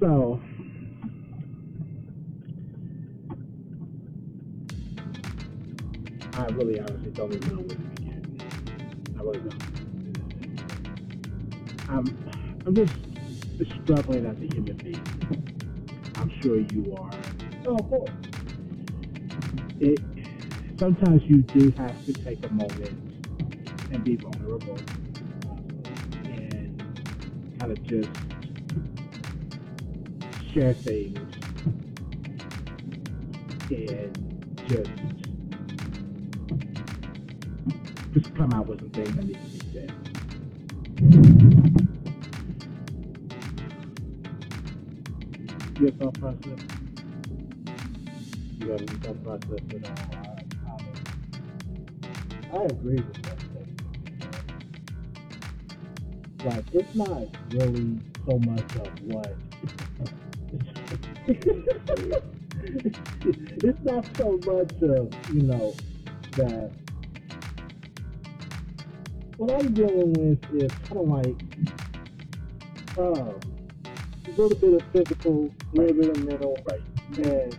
So. I really honestly don't even know where to begin. I really don't. I'm, I'm just struggling as a human being. I'm sure you are. Oh, of course. It, sometimes you do have to take a moment and be vulnerable kind of just share things and just just come out with some things that need to be said. Your thought process? You have any thought process at all? I, agree with Like, it's not really so much of what. it's not so much of, you know, that. What I'm dealing with is kind of like um, a little bit of physical, a little bit of mental, Right. and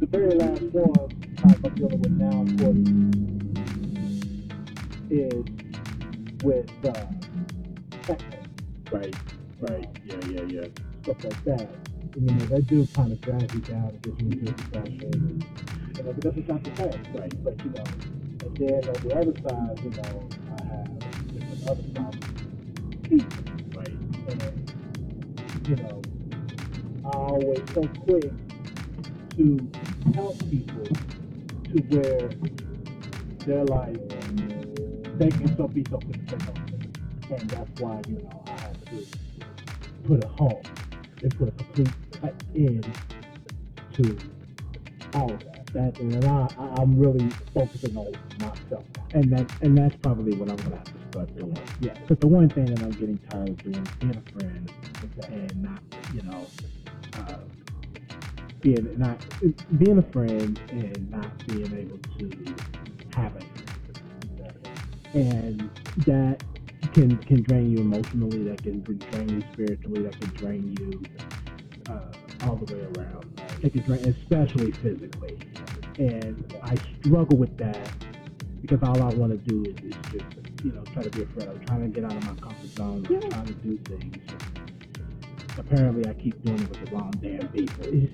the very last one type I'm dealing with now, of course, is with uh, techno, Right. Right. Yeah. Yeah. Yeah. stuff like that. And, you know, they do kind of drag you down and get you into depression, and, you know, because it's not the same. Right. But, you know, and then on the other side, you know, I have different other problems. Right. and you know, I always so quick to help people to where they're like they can so be so quick to. And that's why you know I have to put a halt and put a complete cut in to all of that. That and I I'm really focusing on myself. And that and that's probably what I'm gonna have to start doing. Yeah. Because the one thing that I'm getting tired of doing is being a friend and not, you know, uh, being not being a friend and not being able to have a friend. And that can can drain you emotionally. That can drain you spiritually. That can drain you uh, all the way around. It can drain, especially physically. And I struggle with that because all I want to do is, is just, you know, try to be a friend. I'm trying to get out of my comfort zone. I'm trying to do things. Apparently, I keep doing it with the wrong damn people. And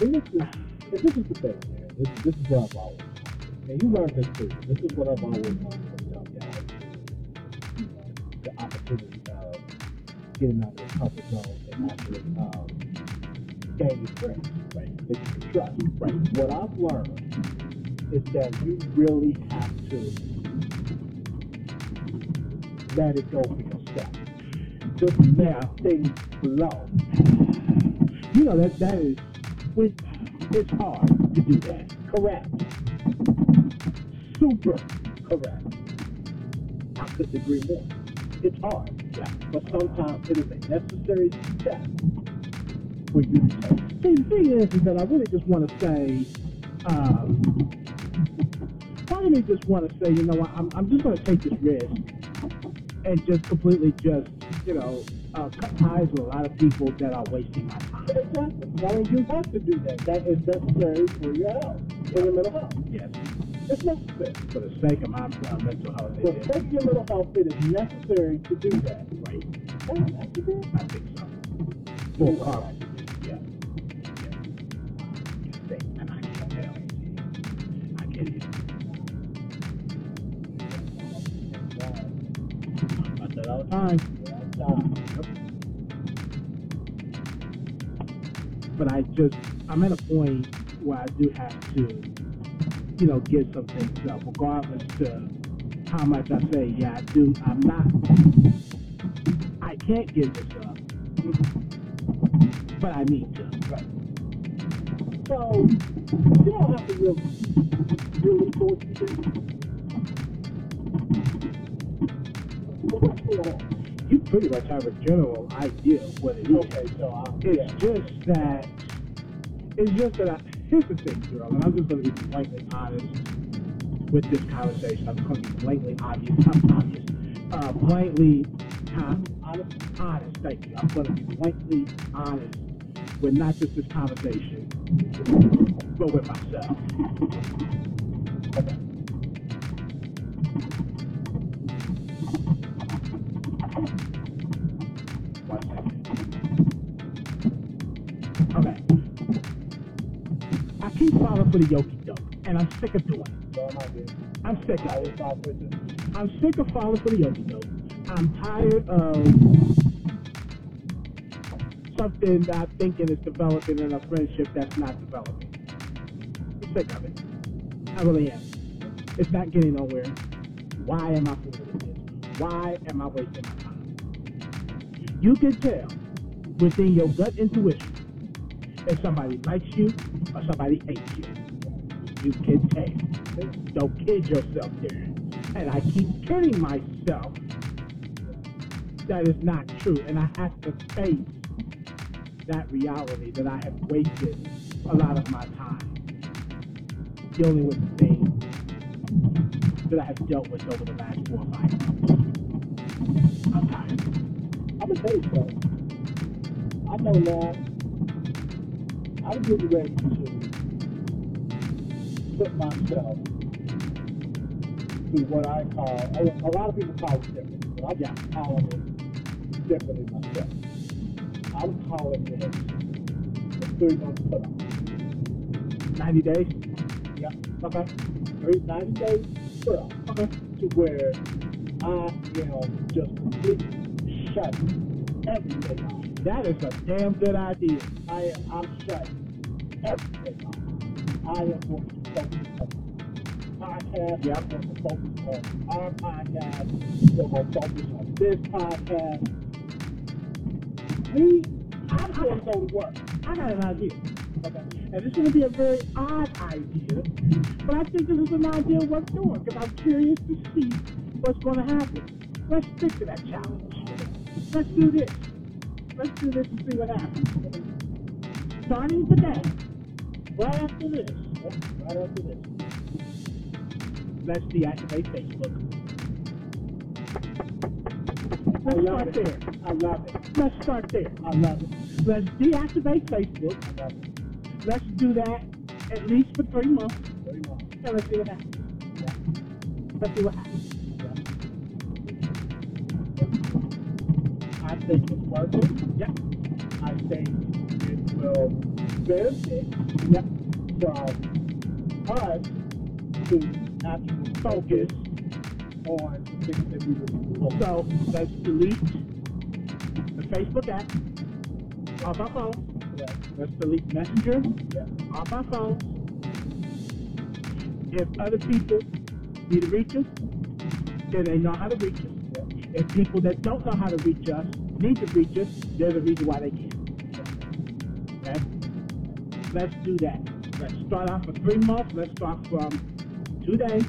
And this is, this is the thing, man. This, this is what I've always. And you learned this too. This is what I've always wanted getting out of the comfort zone and actually um, gaining friends right, that trust. Right. What I've learned is that you really have to let it go for yourself. Just let things flow. you know that that is, it, it's hard to do that. Correct. Super. Correct. I couldn't agree more. It's hard. But sometimes it is a necessary step for you to take. See, the thing is, is that I really just want to say, um, part of me just want to say, you know what, I'm, I'm just going to take this risk and just completely just, you know, uh, cut ties with a lot of people that are wasting my time. Exactly. I mean, you have to do that. That is necessary for your health, for your mental health. Yes. It's necessary. For the sake of my mental health, of your mental health, it is necessary to do that. Right. Yeah, that's it. I think so. Full. Yeah. Yeah. And I can't tell. I get it. I say it all time. But I just, I'm at a point where I do have to, you know, get some things up, regardless to how much I say, yeah, I do. I'm not, I can't give this up, but I need to. So, you don't have to really, really force it. Well, what's going on? You pretty much have a general idea of what it is. Okay, so I, It's yeah. just that, it's just that, I, here's the thing, girl, and I'm just going to be blatantly honest with this conversation. I'm going to be blatantly obvious, I'm obvious, uh, blatantly? Honest, honest, thank you. I'm going to be blatantly honest with not just this conversation, but with myself. Okay. For the yoki doke, and I'm sick of doing it. I'm sick of it. I'm sick of falling for the yoki doke. I'm tired of something that I'm thinking is developing in a friendship that's not developing. I'm sick of it. I really am. It's not getting nowhere. Why am I fooling this? Why am I wasting my time? You can tell within your gut intuition if somebody likes you or somebody hates you. You can tell. Don't kid yourself there. And I keep kidding myself that is not true. And I have to face that reality that I have wasted a lot of my time dealing with the things that I have dealt with over the last four or five months. I'm tired. I'm gonna tell you something. I know now. I'm getting ready to put myself through what I call. A lot of people call it different, but I'm Yeah. calling it differently myself. I'm calling this a three month put off. 90 days? Yeah, Okay. three ninety days put off. Okay. to where I am just completely shut everything off. That is a damn good idea. I am I'm shut I am going to focus podcast. I'm going on. We're going to focus on this podcast. We, I'm going to go to work. I got an idea. Okay. And it's going to be a very odd idea, but I think this is an idea worth doing because I'm curious to see what's going to happen. Let's stick to that challenge. Let's do this. Let's do this and see what happens. Starting today, right after this, Right after this. let's deactivate Facebook. Let's start it. there. I love it. Let's start there. I love it. Let's deactivate Facebook. I love it. Let's do that at least for three months, Very much. and let's see what happens. Yeah. Let's see what happens. I think it's working. Yep. I think it will benefit Yep. from us to actually focus on the things that we want. So let's delete the Facebook app off our phone. Correct. Let's delete Messenger Yeah. off our phones. If other people need to reach us, then they know how to reach us. If people that don't know how to reach us need to reach us, there's a reason why they can't. Let's do that. Let's start off for three months. Let's start from today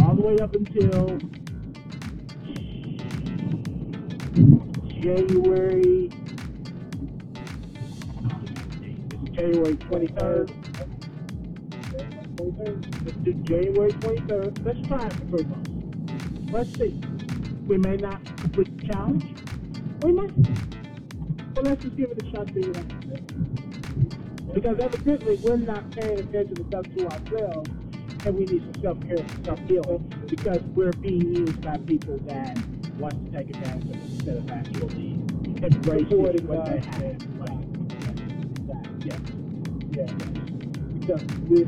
all the way up until January. January 23rd. Let's do January 23rd. Let's try it for three months. Let's see. We may not complete the challenge. We might. But let's just give it a shot, see what happens. Because evidently we're not paying attention enough to ourselves and we need some self-care and self-healing because we're being used by people that want to take advantage of us instead of actually embracing what they have. Right. Yes. Yeah. Because we,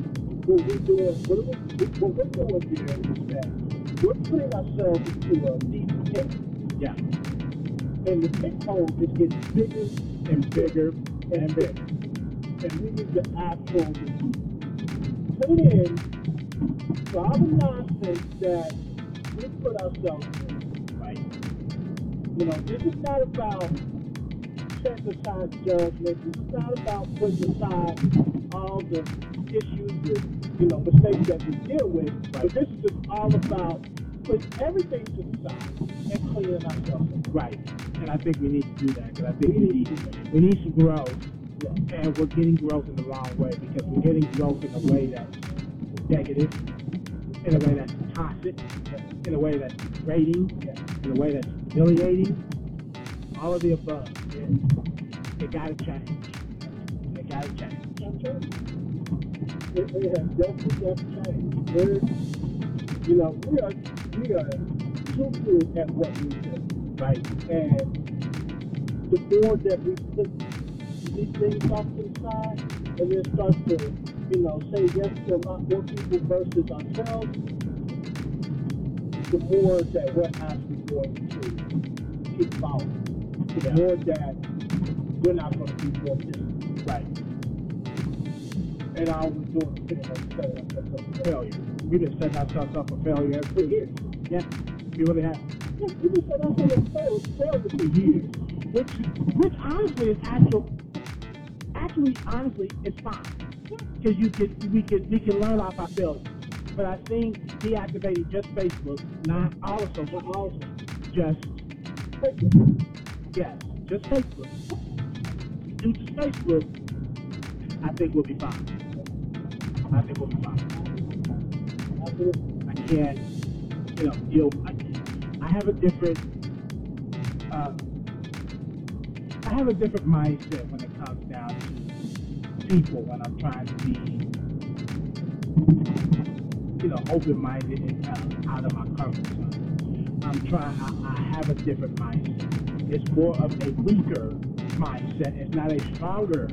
what we're doing, what, we, what we're doing here is that we're putting ourselves into a deep pit, Yeah. and the pit hole is getting bigger And bigger and bigger. And we need to act on actually put in all the nonsense that we put ourselves in. right. You know, this is not about setting aside judgment. This is not about putting aside all the issues and, you know, mistakes that we deal with. Right. But this is just all about putting everything to the side and cleaning ourselves. Right. And I think we need to do that because I think we need we need some growth. And we're getting growth in the wrong way because we're getting growth in a way that's negative, in a way that's toxic, in a way that's degrading, in a way that's humiliating. All of the above. It, it gotta change. It gotta change. It, it has definitely got to change. We're, you know, we are we are too good at what we do, Right. and the more that we put these things off to the side, and then start to, you know, say yes to a lot more people versus ourselves, the more that we're actually going to keep following. The Yeah. more that we're not going to be more distant. Right. And I we're doing much setting ourselves up failure. Failure. We've been ourselves up for failure every years. Yeah. We really have. Yeah, we just set ourselves up for failure for years. Which, which honestly is actual. Actually, honestly, it's fine. Because you can, we can, we can learn off our failures. But I think deactivating just Facebook, not all of social, But also, just Facebook. yes, just Facebook. Do just Facebook. I think we'll be fine. I think we'll be fine. I can't, you know, you know, I, I have a different, uh, I have a different mindset when it comes down to people when I'm trying to be, you know, open-minded and uh, out of my comfort zone. I'm trying, I, I have a different mindset. It's more of a weaker mindset. It's not a stronger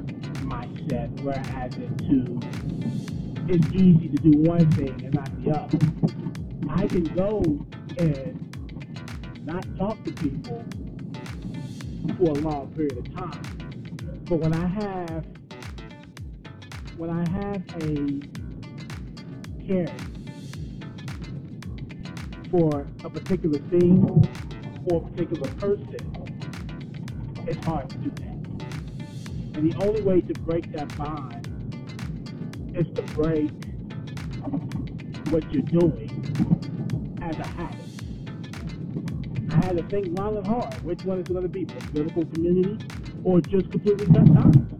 mindset, whereas it to it's easy to do one thing and not the other. I can go and not talk to people for a long period of time. But when I have when I have a care for a particular thing or a particular person, it's hard to do that. And the only way to break that bond is to break what you're doing as a habit. I had to think long and hard which one is going to be the biblical community or just completely cut ties.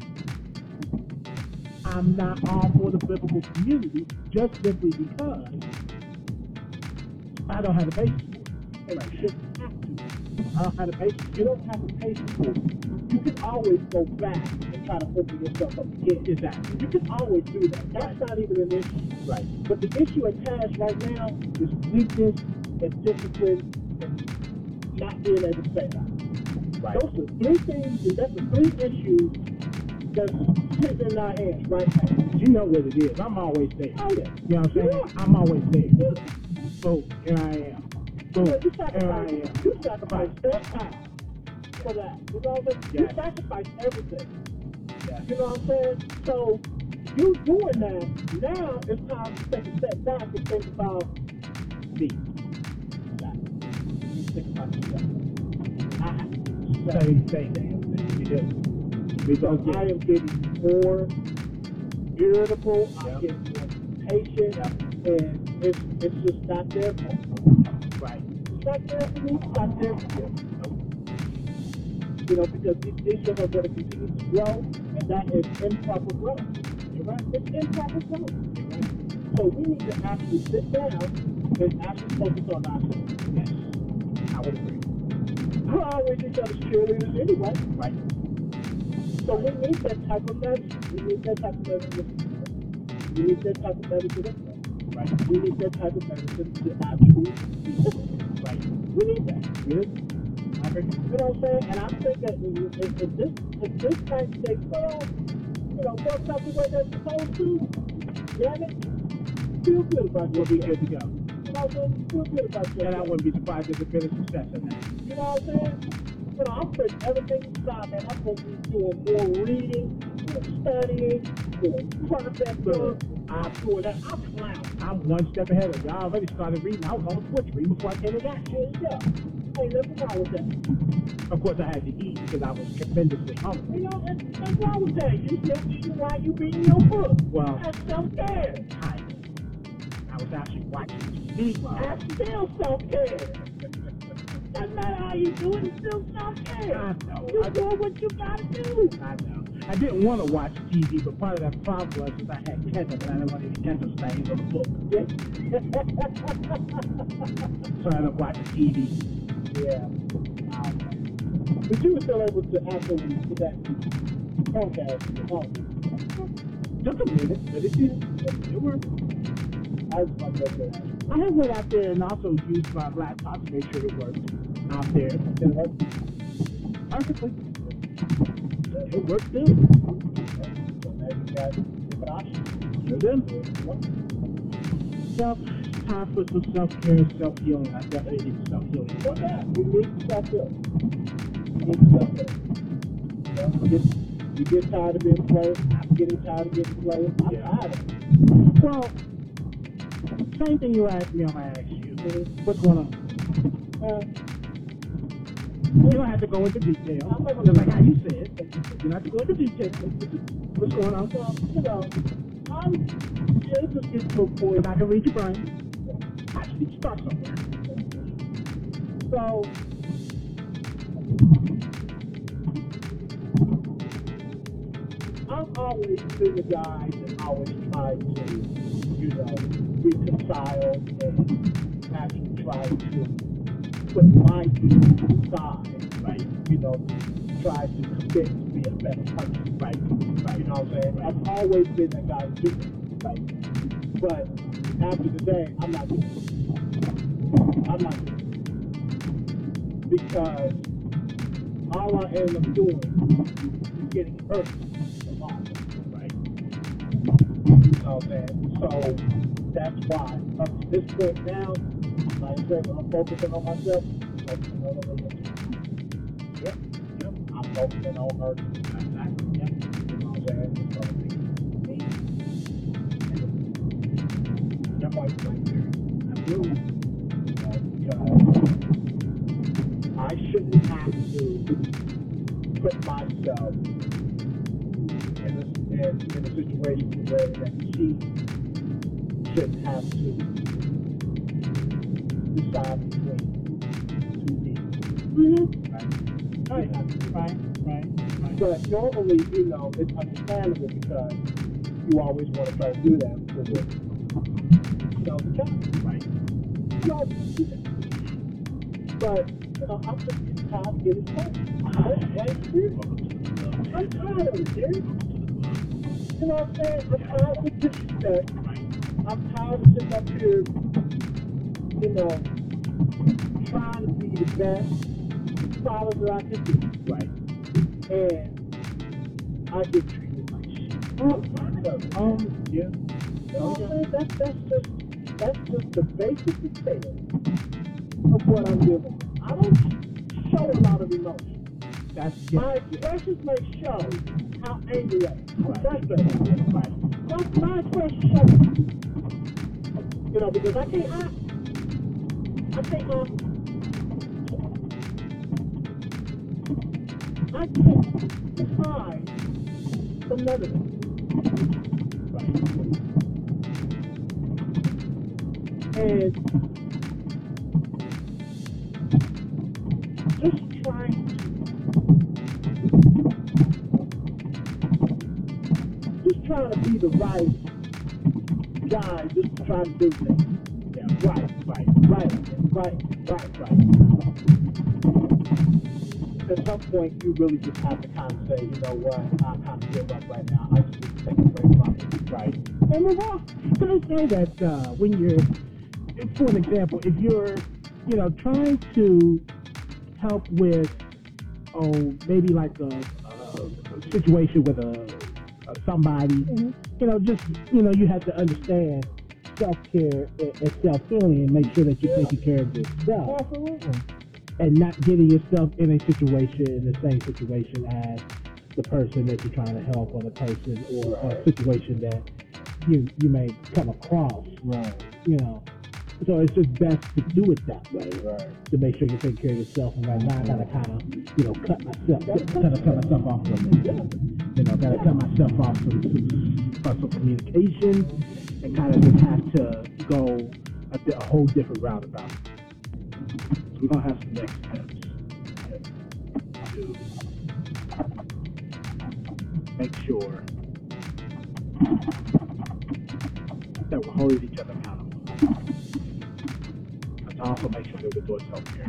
I'm not all for the biblical community just simply because I don't have the patience for it. And I shouldn't have to. I don't have the patience. You don't have the patience for it. You can always go back and try to open yourself up again. Exactly. You can always do that. That's not even an issue. Right. But the issue at hand right now is weakness and discipline and not being able to say that. Right. Those are three things, and that's the three issues that's sitting in our hands right now. You know what it is. I'm always there. Oh, yeah. You know what I'm saying? Yeah. I'm always there. You, Boom. Here I am. So you Here I sacrifice, am. you sacrifice that for that. You know what I'm saying? You sacrifice everything. You know what I'm saying? So you doing that, now it's time to take a step back and think about Me. that. You think about yourself. I have to Same thing. We do. We don't I am getting more irritable. I'm Yep. getting more impatient, and it's it's just not there for me. right. It's not there for me. It's not there for you. You know, because these issues are going to continue to grow, and that is improper growth. You're right. It's improper growth. You're right. So we need to actually sit down and actually focus on ourselves. Yes. I would agree. We're always each other's cheerleaders anyway. Right. So we need that type of message. We need that type of message. We need that type of medicine. Right. We need that type of medicine to actually be disciplined. Right. We need that. Good. I agree. You know what I'm saying? And I think that if, if, this if this type stays well, you know, works out the way they're supposed to, damn it, feel good about We'll be good to go. You know what I'm saying? Feel good about yourself. And I wouldn't be surprised if it's been a success in that. You know what I'm saying? You know, I'm putting everything aside, man. I'm going to be doing more reading, more studying, more work. I'm doing that. I'm clowning. I'm one step ahead of you. I already started reading. I was on the Twitch reading before I came to that. Yeah, yeah. Ain't nothing wrong with that. Of course, I had to eat because I was tremendously hungry. You know, nothing wrong with that. You still eating while you reading your book. Well, That's self-care. of. I was actually watching TV I That's still self-care. Matter how you do it, it's still self-care. I know. You I- doing what you gotta do. I know. I didn't want to watch TV, but part of that problem was is I had Kindle, and I didn't want any Kindle stains on the book. So I ended up watching TV. yeah. Um, but you were still able to actually put that podcast in your home. Took a minute, but it did. It worked. I just like that. I have went out there and also used my laptop to make sure it worked out there. It worked. Perfectly. It worked good. So now you got. Sure did. Self, time for some self care self healing. I definitely need self healing. So yeah, you need stuff up. You need stuff up. You, know, you, get, you get tired of being played. I'm getting tired of getting played. I'm Yeah. tired of it. Well, same thing you asked me, I'm gonna ask you. What's going on? Uh, Oh, you don't have to go into detail. Just like how you said. You don't have to go into detail. What's going on? well, you know, I'm yeah, it just gets to a point. I can read your brain, I to start somewhere. So, I've always been the guy that always tried to, you know, reconcile and actually try to put my aside, right? You know, try to commit to be a better person, right? right? You know what I'm saying? I've always been that guy to right? But after the day, I'm not doing. I'm not doing because all I end up doing is getting hurt along, right? You know what I'm saying? So that's why up to this point now, equipment. I'm focusing on myself, I'm focusing on the relationship. Yep, yep. I'm focusing on her. Exactly. Yep. Right there. Because I shouldn't have to put myself in a, in, in a situation where she shouldn't have to decide between two people. Right? Right. Right, right, right. But normally, you know, it's understandable because you always want to try to do that you know, the child. Right. You always do that. But, you know, I'm just getting tired of getting stuck. I'm right here. I'm tired of it, dude. You know what I'm saying? I'm tired of the disrespect. I'm tired of sitting up here, you know, trying to be the best that I can be. Right. And I get treated like shit. Oh, Um, yeah. you know what I'm saying? That's, that's just, that's just the basic detail of what I'm dealing. I don't show a lot of emotion. That's it. My expressions may show how angry I am. Right. frustrated. Right. That's my expression. You know, because I can't act. I. I can't hide from. And trying to be the right guy, just trying to do things. Yeah, right, right, right, right, right, right. At some point, you really just have to kind of say, you know what, I'm kind of give up right now. I just need to take a break from it. Right. And move on. Can I say that uh, when you're, for an example, if you're, you know, trying to help with, oh, maybe like a, a situation with a, a somebody, you know, just you know, you have to understand self care uh, uh, and, and self healing and make sure that you're taking care of yourself Absolutely. and not getting yourself in a situation, in the same situation as the person that you're trying to help, or the person, or a situation that you you may come across. Right, You know, so it's just best to do it that way right. to make sure you take care of yourself. And right now, I gotta kind of you know cut myself, kind of cut myself off from it. You know, gotta cut myself off from some personal communication, and kind of just have to go a, di- a whole different route about it. We're gonna have some next steps to make sure that we're holding each other accountable. And to also make sure that we're doing self care.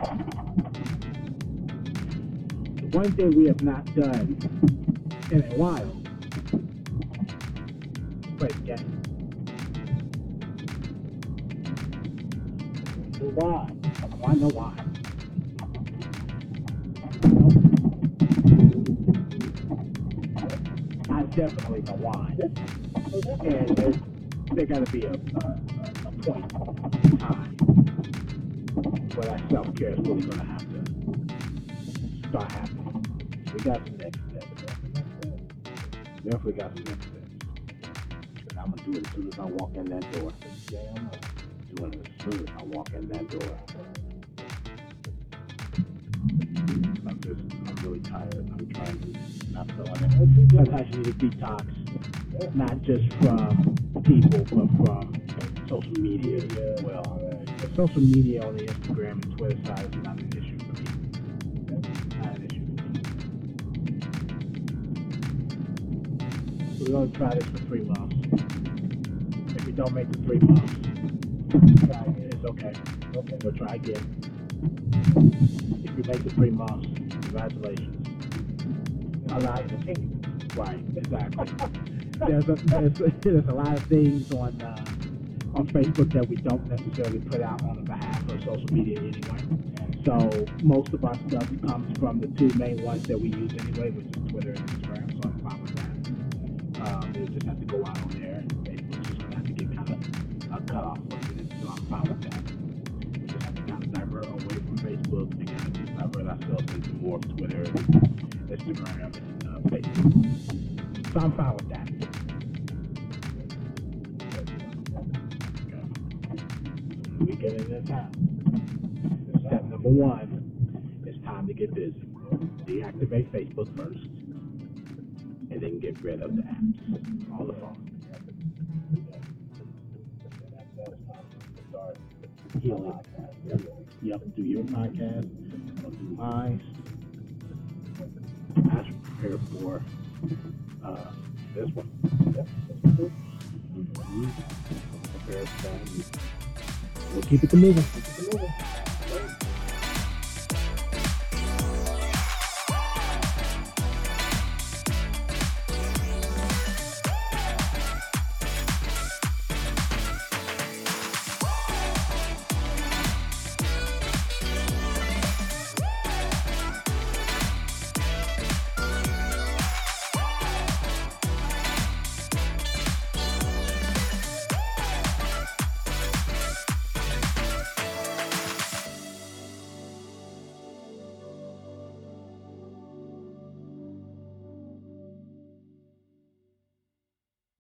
The one thing we have not done in a while play the. Why? I know why. I definitely know why. And there's, there got to be a, a, a point in time where that self care is really going to have to start happening. We got some next steps. Definitely got some next steps. And I'm going to do it as soon as I walk in that door. Doing as soon as I walk in that door. I'm just, I'm really tired. I'm trying to not like it. Sometimes you need a detox, not just from people, but from social media as well. Social media on the Instagram and Twitter side is not an issue for me. Not an issue. So we're gonna try this for three months. If we don't make the three months. It's okay. Okay, we'll try again. If you make the three months, congratulations. Allow you to continue. Right, exactly. there's, a, there's, there's a lot of things on uh, on Facebook that we don't necessarily put out on the behalf of social media anyway. So most of our stuff comes from the two main ones that we use anyway, which is Twitter and Instagram. So I'm fine with that. Um, we just have to go out on there, and Facebook's just gonna have to get kind of a cut off have to kind divert away from Facebook and of divert ourselves into more Twitter, Instagram, and uh, Facebook. So I'm fine with that. We get in this house. Step number one is time to get busy. Deactivate Facebook first, and then get rid of the apps on the phone. Healing. Yep. Yep. Do your podcast. I'll do mine. I prepare for uh, this one. Mhm. Prepare for. We'll keep it moving. Keep it moving.